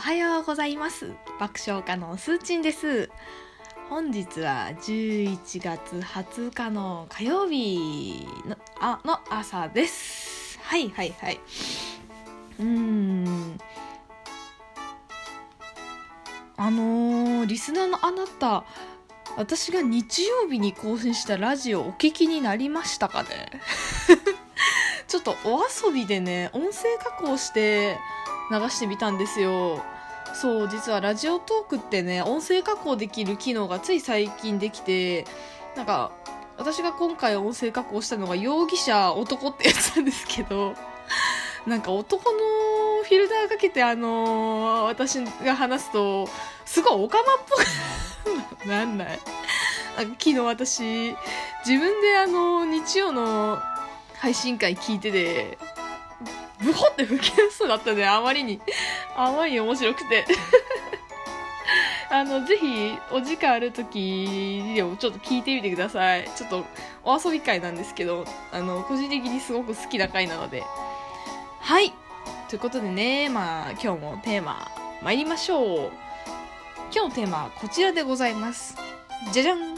はいおはようございます。爆笑家のすーちんです。本日は11月20日の火曜日のあの朝です。はいはいはい。うーん。あのー、リスナーのあなた私が日曜日に更新したラジオお聞きになりましたかね？ちょっとお遊びでね音声加工して流してみたんですよ。そう実はラジオトークってね音声加工できる機能がつい最近できてなんか私が今回音声加工したのが容疑者男ってやつなんですけど なんか男のフィルターかけてあのー、私が話すとすごいオカマっぽくなんない？昨日私自分であの日曜の配信会聞いててブホって吹き出しそうだったねあまりに。あまりに面白くて。あのぜひお時間ある時でもちょっと聞いてみてください。ちょっとお遊び会なんですけどあの個人的にすごく好きな回なので。はい。ということでねまあ今日もテーマ参りましょう。今日のテーマはこちらでございます。じゃじゃん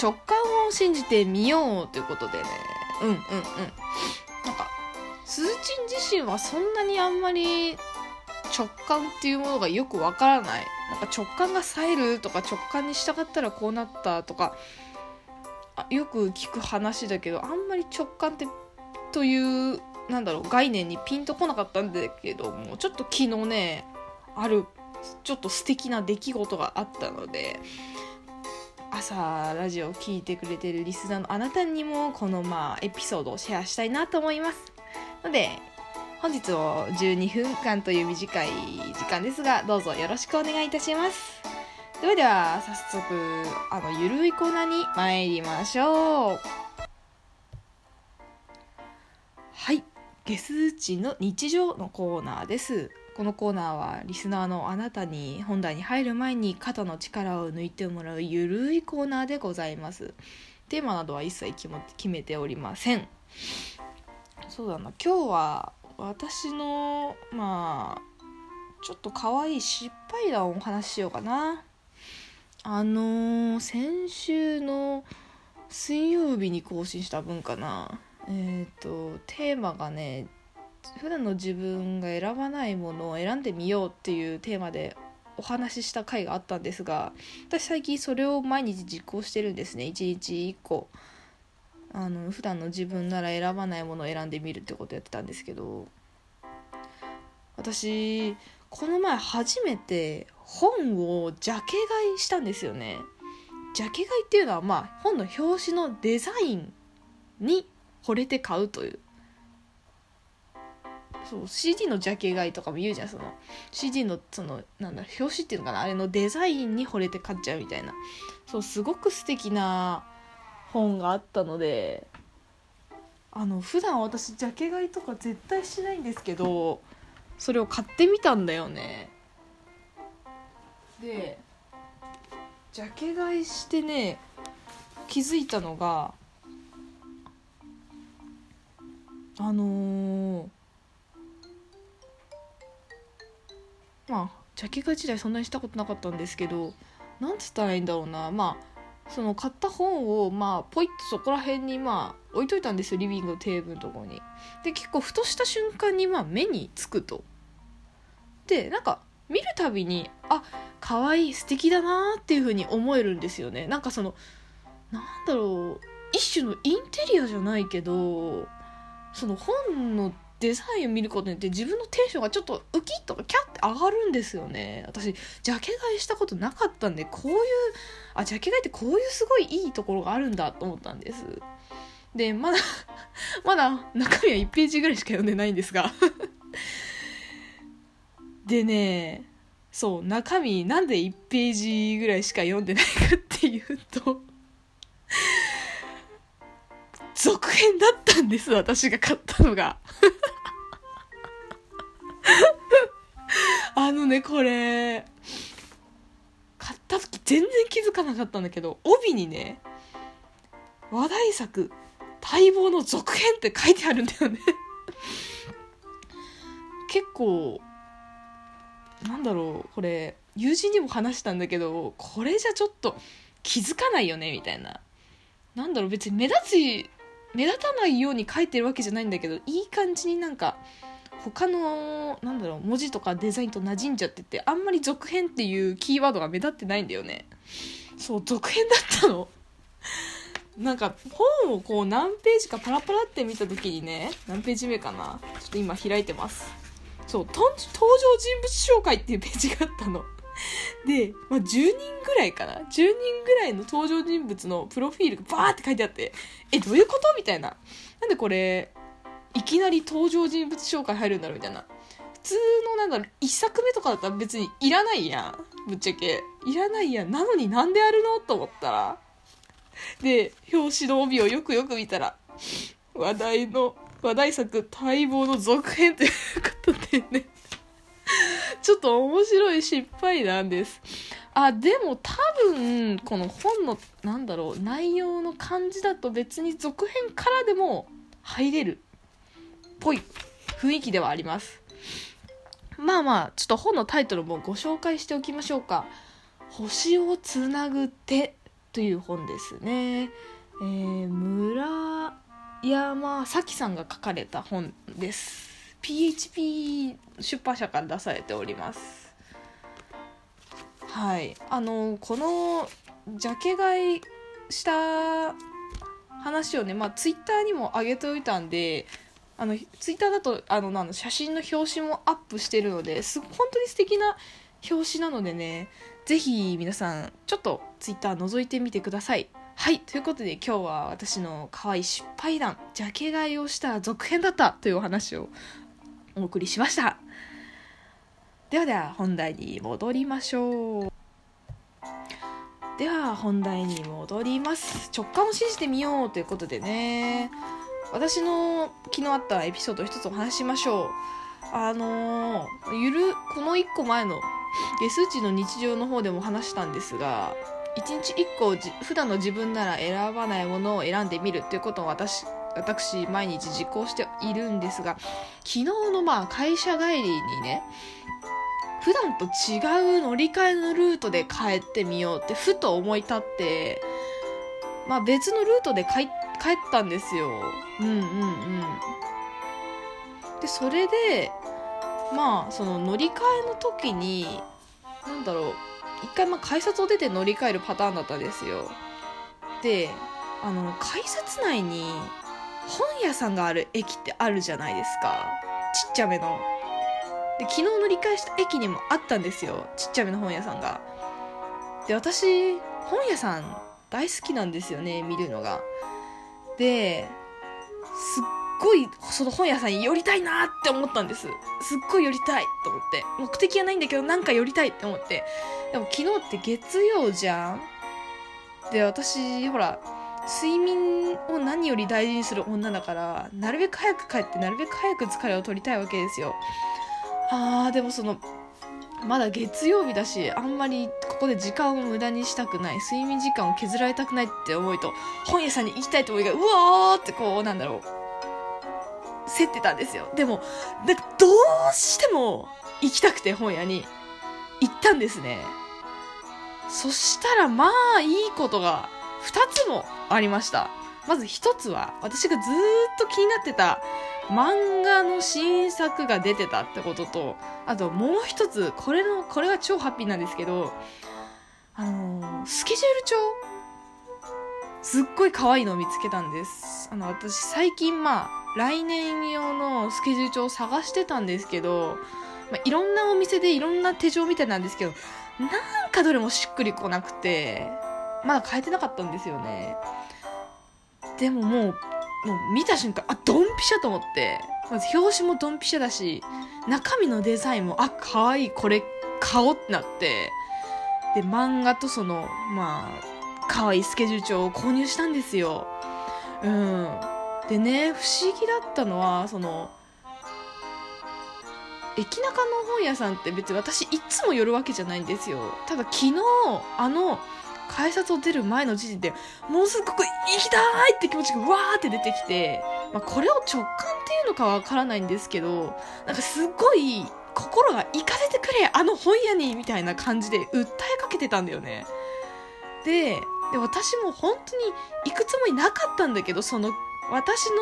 直感を信じてみようということでね。うんうんうん。鈴ちん自身はそんなにあんまり直感っていうものがよくわからない。なんか直感が冴えるとか直感に従ったらこうなったとかよく聞く話だけどあんまり直感ってというなんだろう概念にピンとこなかったんだけどもちょっと昨日ねあるちょっと素敵な出来事があったので朝ラジオを聴いてくれてるリスナーのあなたにもこのまあエピソードをシェアしたいなと思います。ので本日も12分間という短い時間ですがどうぞよろしくお願いいたします。ではでは早速あのゆるいコーナーに参りましょう。はい。ゲス値の日常のコーナーです。このコーナーはリスナーのあなたに本題に入る前に肩の力を抜いてもらうゆるいコーナーでございます。テーマなどは一切決めておりません。そうだな。今日は私のまあちょっと可愛い失敗談をお話ししようかな。あのー、先週の水曜日に更新した分かな。えっ、ー、とテーマがね普段の自分が選ばないものを選んでみようっていうテーマでお話しした回があったんですが私最近それを毎日実行してるんですね。1日1個。あの普段の自分なら選ばないものを選んでみるってことやってたんですけど私この前初めて本をジャケ買いしたんですよね。ジャケ買いっていうのはまあ本の表紙のデザインに惚れて買うという。そう CD のジャケ買いとかも言うじゃんその CD のそのなんだ表紙っていうのかなあれのデザインに惚れて買っちゃうみたいな。そうすごく素敵な本があったので。あの普段私ジャケ買いとか絶対しないんですけどそれを買ってみたんだよね。でジャケ買いしてね気づいたのがあのーまあジャケ買い自体そんなにしたことなかったんですけどなんつったらいいんだろうな。まあその買った本をまあポイッとそこら辺にまあ置いといたんですよリビングのテーブルのところに。で結構ふとした瞬間にまあ目につくと。でなんか見るたびにあ可愛い素敵だなっていう風に思えるんですよね。なんかそのなんだろう一種のインテリアじゃないけどその本のデザインを見ることによって自分のテンションがちょっとウキッとかキャッて上がるんですよね。私ジャケ買いしたことなかったんでこういうあジャケ買いってこういうすごいいいところがあるんだと思ったんです。でまだ まだ中身は1ページぐらいしか読んでないんですが。でねそう中身なんで1ページぐらいしか読んでないかっていうと続編だったんです私が買ったのが。あのねこれ。買った時全然気づかなかったんだけど帯にね話題作待望の続編って書いてあるんだよね。結構なんだろうこれ友人にも話したんだけどこれじゃちょっと気づかないよねみたいな。なんだろう別に目立つ目立たないように書いてるわけじゃないんだけどいい感じになんか他のなんだろう文字とかデザインと馴染んじゃっててあんまり続編っていうキーワードが目立ってないんだよね。そう続編だったの？なんか本をこう何ページかパラパラって見た時にね何ページ目かな？ちょっと今開いてます。そう登場人物紹介っていうページがあったの。で、まあ、10人ぐらいかな？10人ぐらいの登場人物のプロフィールがバーって書いてあってえどういうこと？みたいな。なんでこれいきなり登場人物紹介入るんだろうみたいな。普通のなんだろう1作目とかだったら別にいらないやん。ぶっちゃけ。いらないやん。なのになんであるのと思ったら。で表紙の帯をよくよく見たら話題の話題作待望の続編ということでね。ちょっと面白い失敗なんです。あでも多分この本のなんだろう内容の感じだと別に続編からでも入れる。ぽい雰囲気ではあります。まあまあちょっと本のタイトルもご紹介しておきましょうか「星をつなぐ手」という本ですね、えー、村山咲さんが書かれた本です。PHP 出版社から出されております。はい。あのこのジャケ買いした話をねまあツイッターにも上げておいたんであのツイッターだとあのなん写真の表紙もアップしてるのです本当に素敵な表紙なのでねぜひ皆さんちょっとツイッター覗いてみてください。はいということで今日は私の可愛い失敗談ジャケ買いをした続編だったというお話をお送りしました。ではでは本題に戻りましょう。では本題に戻ります。直感を信じてみようということでね。私の昨日あったエピソード一つお話しましょう。あのー、ゆるこの1個前のゲス値の日常の方でも話したんですが1日1個じ普段の自分なら選ばないものを選んでみるっていうことを私私毎日実行しているんですが昨日のまあ会社帰りにね普段と違う乗り換えのルートで帰ってみようってふと思い立ってまあ別のルートで帰ったんですよ。うんうんうん。でそれでまあその乗り換えの時に何だろう一回まあ改札を出て乗り換えるパターンだったんですよ。であの改札内に本屋さんがある駅ってあるじゃないですか。ちっちゃめの。で昨日乗り換えした駅にもあったんですよ。ちっちゃめの本屋さんが。で私本屋さん大好きなんですよね見るのが。ですっごいその本屋さんに寄りたいなって思ったんです。すっごい寄りたいと思って。目的はないんだけどなんか寄りたいって思って。でも昨日って月曜じゃん。で私ほら睡眠を何より大事にする女だからなるべく早く帰ってなるべく早く疲れを取りたいわけですよ。あーでもそのまだ月曜日だしあんまりここで時間を無駄にしたくない。睡眠時間を削られたくないって思いと本屋さんに行きたいと思いがうわーってこうなんだろう。競ってたんですよ。でもなんかどうしても行きたくて本屋に。行ったんですね。そしたらまあいいことが2つもありました。まず1つは私がずっと気になってた漫画の新作が出てたってこととあともう1つこれのこれが超ハッピーなんですけどあのー、スケジュール帳すっごい可愛いのを見つけたんです。あの私最近まあ来年用のスケジュール帳を探してたんですけど、まあ、いろんなお店でいろんな手帳みたいなんですけどなんかどれもしっくりこなくてまだ変えてなかったんですよね。でももうもう見た瞬間あドンピシャと思って。まず表紙もドンピシャだし中身のデザインもあ可愛いいこれ買おうってなって。で漫画とそのまあ可愛いスケジュール帳を購入したんですよ。うん。でね不思議だったのはその駅中の本屋さんって別に私いつも寄るわけじゃないんですよ。ただ昨日あの改札を出る前の時点でものすごく行きたいって気持ちがわーって出てきて、まあ、これを直感っていうのかわからないんですけどなんかすごい心が行かせてくれあの本屋にみたいな感じで訴えかけてたんだよね。でで私も本当に行くつもりなかったんだけどその私の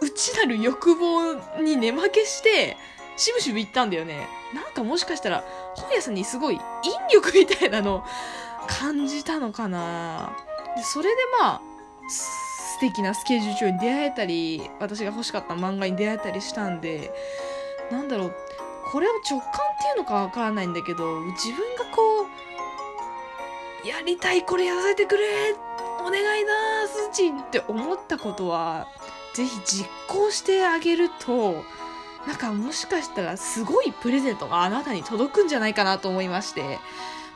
内なる欲望に根負けしてしぶしぶ行ったんだよね。なんかもしかしたら本屋さんにすごい引力みたいなの感じたのかな。でそれでまあ素敵なスケジュール帳に出会えたり私が欲しかった漫画に出会えたりしたんでなんだろうこれを直感っていうのかわからないんだけど自分がこうやりたいこれやらせてくれお願いだスーチンって思ったことはぜひ実行してあげるとなんかもしかしたらすごいプレゼントがあなたに届くんじゃないかなと思いまして、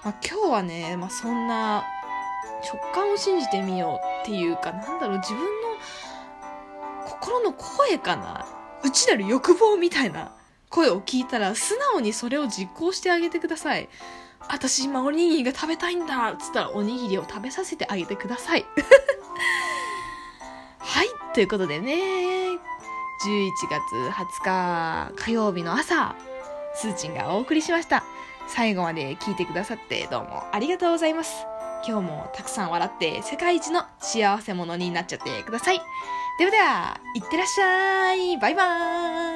まあ、今日はね、まあ、そんな直感を信じてみようっていうかなんだろう自分の心の声かな。内なる欲望みたいな声を聞いたら素直にそれを実行してあげてください。私今おにぎりが食べたいんだっつったらおにぎりを食べさせてあげてください。はいということでね11月20日火曜日の朝、スーチンがお送りしました。最後まで聞いてくださってどうもありがとうございます。今日もたくさん笑って世界一の幸せ者になっちゃってください。ではでは、いってらっしゃい。バイバーイ。